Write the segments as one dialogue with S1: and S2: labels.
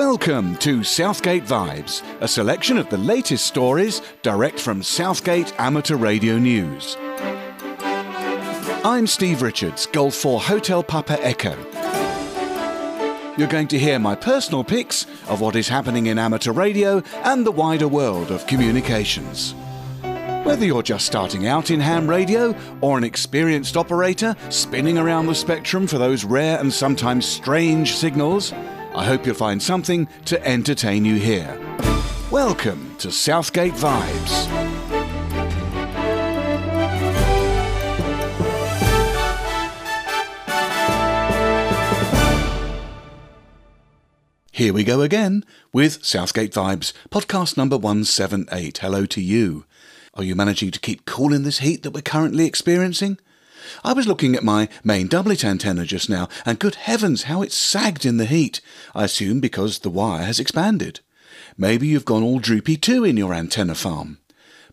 S1: Welcome to Southgate Vibes, a selection of the latest stories direct from Southgate Amateur Radio News. I'm Steve Richards, Golf 4 Hotel Papa Echo. You're going to hear my personal picks of what is happening in amateur radio and the wider world of communications. Whether you're just starting out in ham radio or an experienced operator spinning around the spectrum for those rare and sometimes strange signals, I hope you'll find something to entertain you here. Welcome to Southgate Vibes. Here we go again with Southgate Vibes, podcast number 178. Hello to you. Are you managing to keep cool in this heat that we're currently experiencing? I was looking at my main doublet antenna just now, and good heavens, how it's sagged in the heat. I assume because the wire has expanded. Maybe you've gone all droopy too in your antenna farm.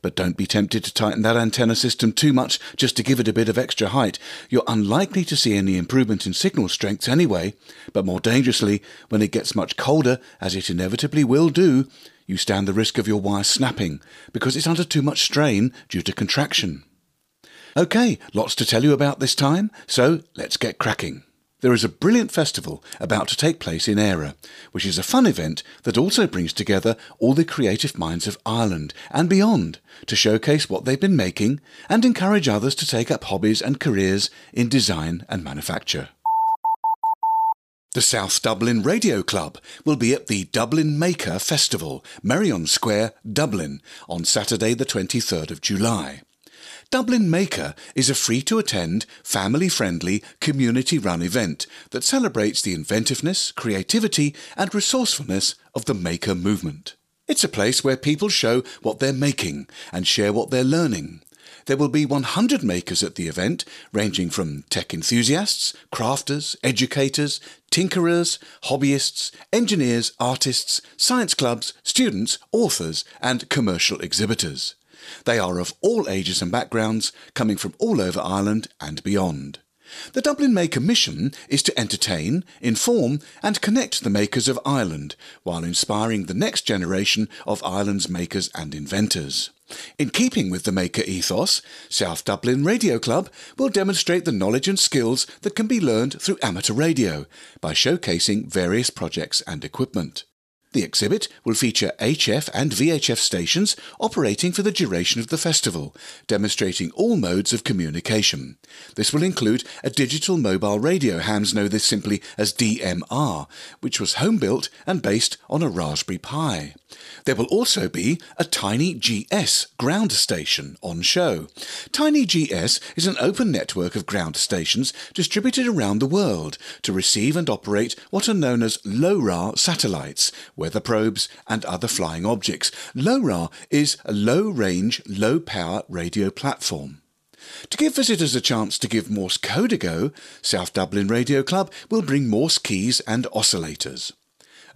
S1: But don't be tempted to tighten that antenna system too much just to give it a bit of extra height. You're unlikely to see any improvement in signal strength anyway, but more dangerously, when it gets much colder, as it inevitably will do, you stand the risk of your wire snapping because it's under too much strain due to contraction. Okay, lots to tell you about this time, so let's get cracking. There is a brilliant festival about to take place in Eire, which is a fun event that also brings together all the creative minds of Ireland and beyond to showcase what they've been making and encourage others to take up hobbies and careers in design and manufacture. The South Dublin Radio Club will be at the Dublin Maker Festival, Merrion Square, Dublin, on Saturday the 23rd of July. Dublin Maker is a free to attend, family friendly, community run event that celebrates the inventiveness, creativity, and resourcefulness of the maker movement. It's a place where people show what they're making and share what they're learning. There will be 100 makers at the event, ranging from tech enthusiasts, crafters, educators, tinkerers, hobbyists, engineers, artists, science clubs, students, authors, and commercial exhibitors. They are of all ages and backgrounds, coming from all over Ireland and beyond. The Dublin Maker mission is to entertain, inform, and connect the makers of Ireland while inspiring the next generation of Ireland's makers and inventors. In keeping with the maker ethos, South Dublin Radio Club will demonstrate the knowledge and skills that can be learned through amateur radio by showcasing various projects and equipment. The exhibit will feature HF and VHF stations operating for the duration of the festival, demonstrating all modes of communication. This will include a digital mobile radio, hams know this simply as DMR, which was home built and based on a Raspberry Pi. There will also be a Tiny GS ground station on show. Tiny GS is an open network of ground stations distributed around the world to receive and operate what are known as LORA satellites, weather probes, and other flying objects. LORA is a low range, low power radio platform. To give visitors a chance to give Morse code a go, South Dublin Radio Club will bring Morse keys and oscillators.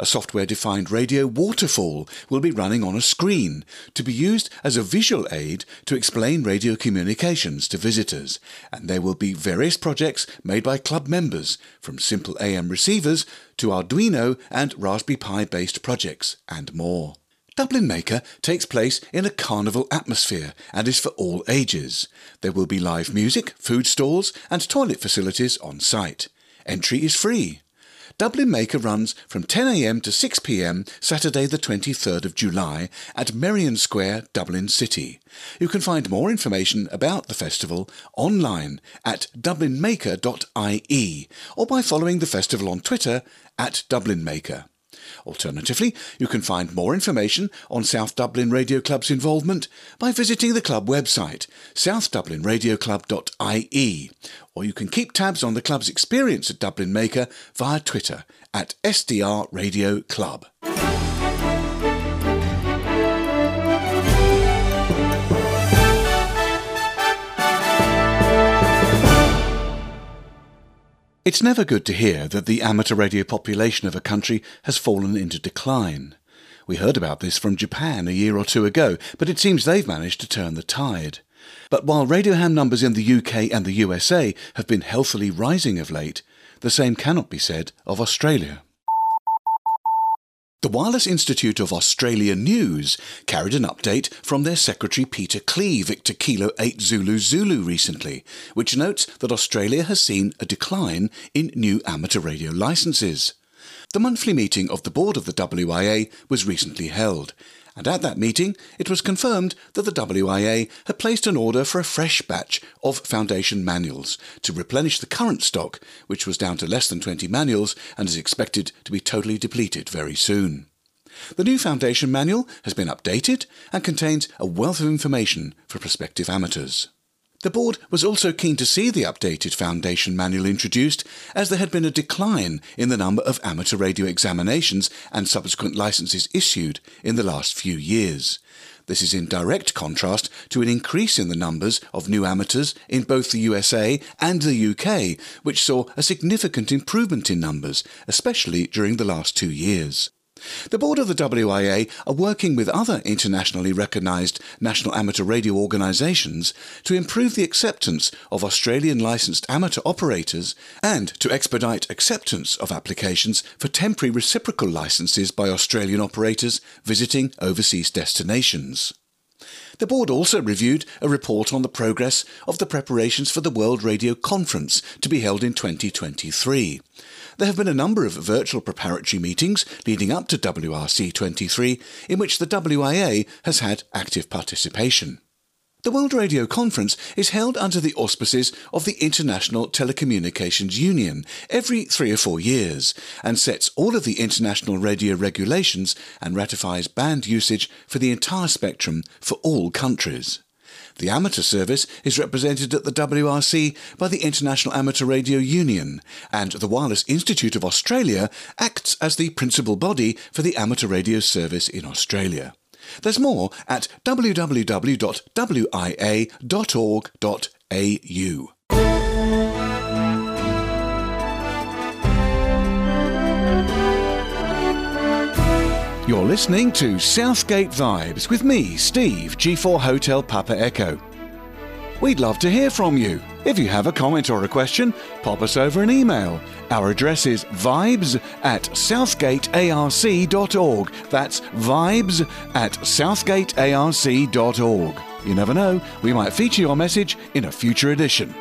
S1: A software defined radio waterfall will be running on a screen to be used as a visual aid to explain radio communications to visitors, and there will be various projects made by club members, from simple AM receivers to Arduino and Raspberry Pi based projects, and more. Dublin Maker takes place in a carnival atmosphere and is for all ages. There will be live music, food stalls, and toilet facilities on site. Entry is free. Dublin Maker runs from 10am to 6pm Saturday the 23rd of July at Merrion Square, Dublin City. You can find more information about the festival online at dublinmaker.ie or by following the festival on Twitter at dublinmaker. Alternatively, you can find more information on South Dublin Radio Club's involvement by visiting the club website, southdublinradioclub.ie, or you can keep tabs on the club's experience at Dublin Maker via Twitter at SDR Radio Club. It's never good to hear that the amateur radio population of a country has fallen into decline. We heard about this from Japan a year or two ago, but it seems they've managed to turn the tide. But while radio ham numbers in the UK and the USA have been healthily rising of late, the same cannot be said of Australia. The Wireless Institute of Australia News carried an update from their secretary Peter Clee, Victor Kilo 8 Zulu Zulu recently, which notes that Australia has seen a decline in new amateur radio licenses. The monthly meeting of the board of the WIA was recently held, and at that meeting it was confirmed that the WIA had placed an order for a fresh batch of Foundation manuals to replenish the current stock, which was down to less than 20 manuals and is expected to be totally depleted very soon. The new Foundation manual has been updated and contains a wealth of information for prospective amateurs. The board was also keen to see the updated Foundation manual introduced, as there had been a decline in the number of amateur radio examinations and subsequent licenses issued in the last few years. This is in direct contrast to an increase in the numbers of new amateurs in both the USA and the UK, which saw a significant improvement in numbers, especially during the last two years. The board of the WIA are working with other internationally recognised national amateur radio organisations to improve the acceptance of Australian licensed amateur operators and to expedite acceptance of applications for temporary reciprocal licenses by Australian operators visiting overseas destinations. The board also reviewed a report on the progress of the preparations for the World Radio Conference to be held in 2023. There have been a number of virtual preparatory meetings leading up to WRC23 in which the WIA has had active participation. The World Radio Conference is held under the auspices of the International Telecommunications Union every three or four years and sets all of the international radio regulations and ratifies band usage for the entire spectrum for all countries. The amateur service is represented at the WRC by the International Amateur Radio Union, and the Wireless Institute of Australia acts as the principal body for the amateur radio service in Australia. There's more at www.wia.org.au. You're listening to Southgate Vibes with me, Steve, G4 Hotel Papa Echo. We'd love to hear from you. If you have a comment or a question, pop us over an email. Our address is vibes at southgatearc.org. That's vibes at southgatearc.org. You never know, we might feature your message in a future edition.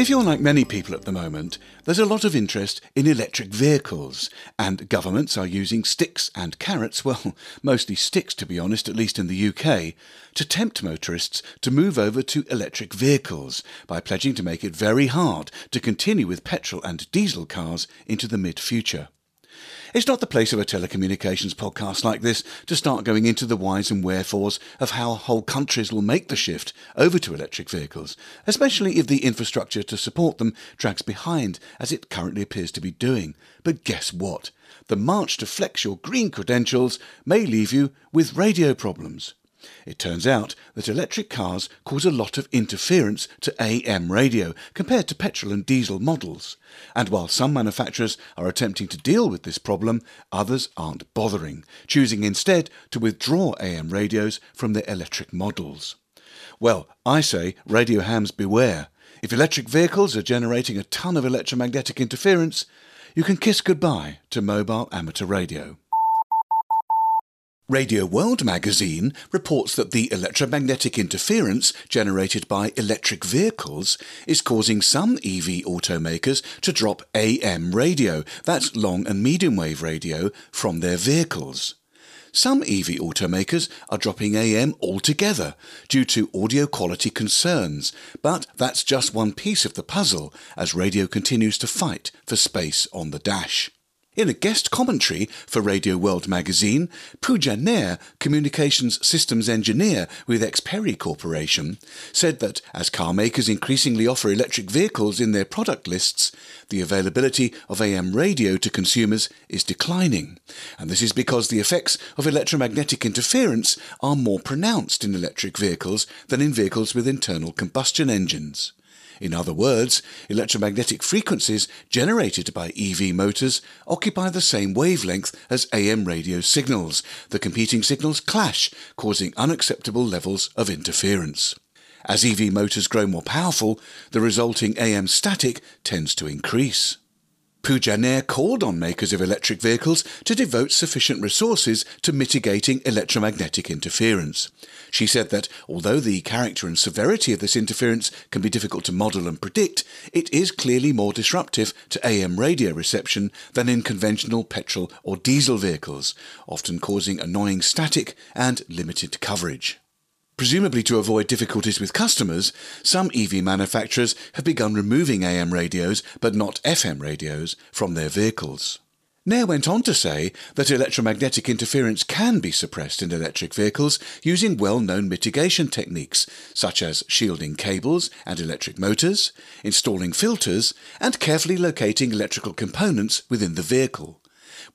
S1: If you're like many people at the moment, there's a lot of interest in electric vehicles, and governments are using sticks and carrots, well, mostly sticks to be honest, at least in the UK, to tempt motorists to move over to electric vehicles by pledging to make it very hard to continue with petrol and diesel cars into the mid future. It's not the place of a telecommunications podcast like this to start going into the whys and wherefores of how whole countries will make the shift over to electric vehicles, especially if the infrastructure to support them drags behind, as it currently appears to be doing. But guess what? The march to flex your green credentials may leave you with radio problems. It turns out that electric cars cause a lot of interference to AM radio compared to petrol and diesel models. And while some manufacturers are attempting to deal with this problem, others aren't bothering, choosing instead to withdraw AM radios from their electric models. Well, I say, radio hams beware. If electric vehicles are generating a ton of electromagnetic interference, you can kiss goodbye to mobile amateur radio. Radio World magazine reports that the electromagnetic interference generated by electric vehicles is causing some EV automakers to drop AM radio, that's long and medium wave radio, from their vehicles. Some EV automakers are dropping AM altogether due to audio quality concerns, but that's just one piece of the puzzle as radio continues to fight for space on the dash. In a guest commentary for Radio World magazine, Pooja Nair, communications systems engineer with Xperi Corporation, said that as car makers increasingly offer electric vehicles in their product lists, the availability of AM radio to consumers is declining. And this is because the effects of electromagnetic interference are more pronounced in electric vehicles than in vehicles with internal combustion engines. In other words, electromagnetic frequencies generated by EV motors occupy the same wavelength as AM radio signals. The competing signals clash, causing unacceptable levels of interference. As EV motors grow more powerful, the resulting AM static tends to increase. Pooja Nair called on makers of electric vehicles to devote sufficient resources to mitigating electromagnetic interference. She said that although the character and severity of this interference can be difficult to model and predict, it is clearly more disruptive to AM radio reception than in conventional petrol or diesel vehicles, often causing annoying static and limited coverage. Presumably to avoid difficulties with customers, some EV manufacturers have begun removing AM radios, but not FM radios, from their vehicles. Nair went on to say that electromagnetic interference can be suppressed in electric vehicles using well known mitigation techniques, such as shielding cables and electric motors, installing filters, and carefully locating electrical components within the vehicle.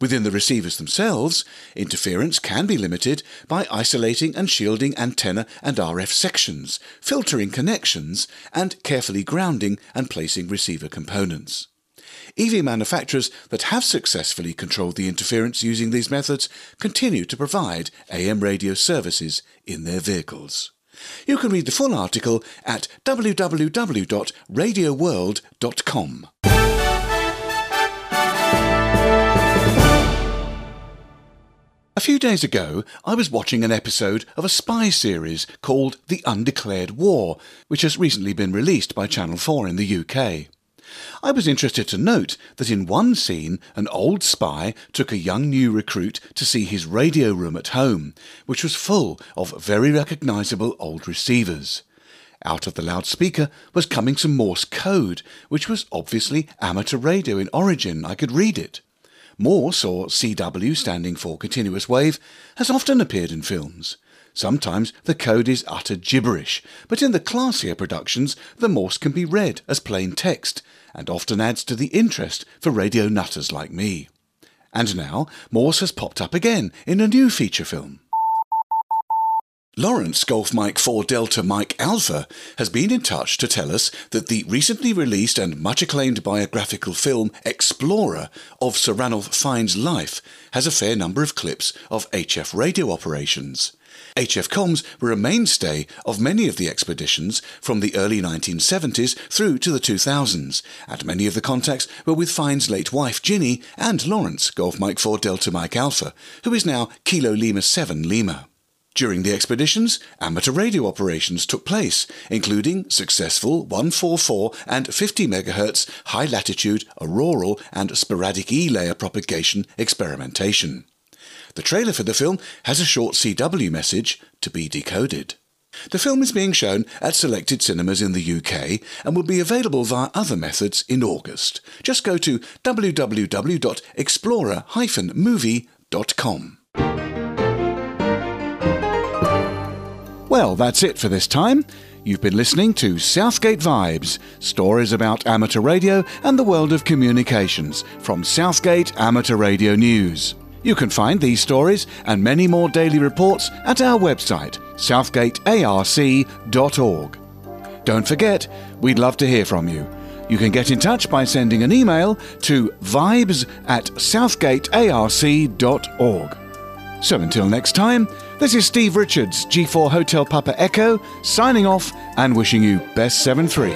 S1: Within the receivers themselves, interference can be limited by isolating and shielding antenna and RF sections, filtering connections, and carefully grounding and placing receiver components. EV manufacturers that have successfully controlled the interference using these methods continue to provide AM radio services in their vehicles. You can read the full article at www.radioworld.com. A few days ago, I was watching an episode of a spy series called The Undeclared War, which has recently been released by Channel 4 in the UK. I was interested to note that in one scene, an old spy took a young new recruit to see his radio room at home, which was full of very recognisable old receivers. Out of the loudspeaker was coming some Morse code, which was obviously amateur radio in origin. I could read it. Morse, or CW standing for continuous wave, has often appeared in films. Sometimes the code is utter gibberish, but in the classier productions the Morse can be read as plain text, and often adds to the interest for radio nutters like me. And now Morse has popped up again in a new feature film. Lawrence Golf Mike 4 Delta Mike Alpha has been in touch to tell us that the recently released and much acclaimed biographical film Explorer of Sir Ranulph Fiennes' life has a fair number of clips of HF radio operations. HF comms were a mainstay of many of the expeditions from the early 1970s through to the 2000s, and many of the contacts were with Fiennes' late wife Ginny and Lawrence Golf Mike 4 Delta Mike Alpha, who is now Kilo Lima 7 Lima. During the expeditions, amateur radio operations took place, including successful 144 and 50 MHz high latitude auroral and sporadic E layer propagation experimentation. The trailer for the film has a short CW message to be decoded. The film is being shown at selected cinemas in the UK and will be available via other methods in August. Just go to www.explorer-movie.com. Well, that's it for this time. You've been listening to Southgate Vibes, stories about amateur radio and the world of communications from Southgate Amateur Radio News. You can find these stories and many more daily reports at our website, southgatearc.org. Don't forget, we'd love to hear from you. You can get in touch by sending an email to vibes at southgatearc.org. So until next time, this is Steve Richards, G4 Hotel Papa Echo, signing off and wishing you best 7 3.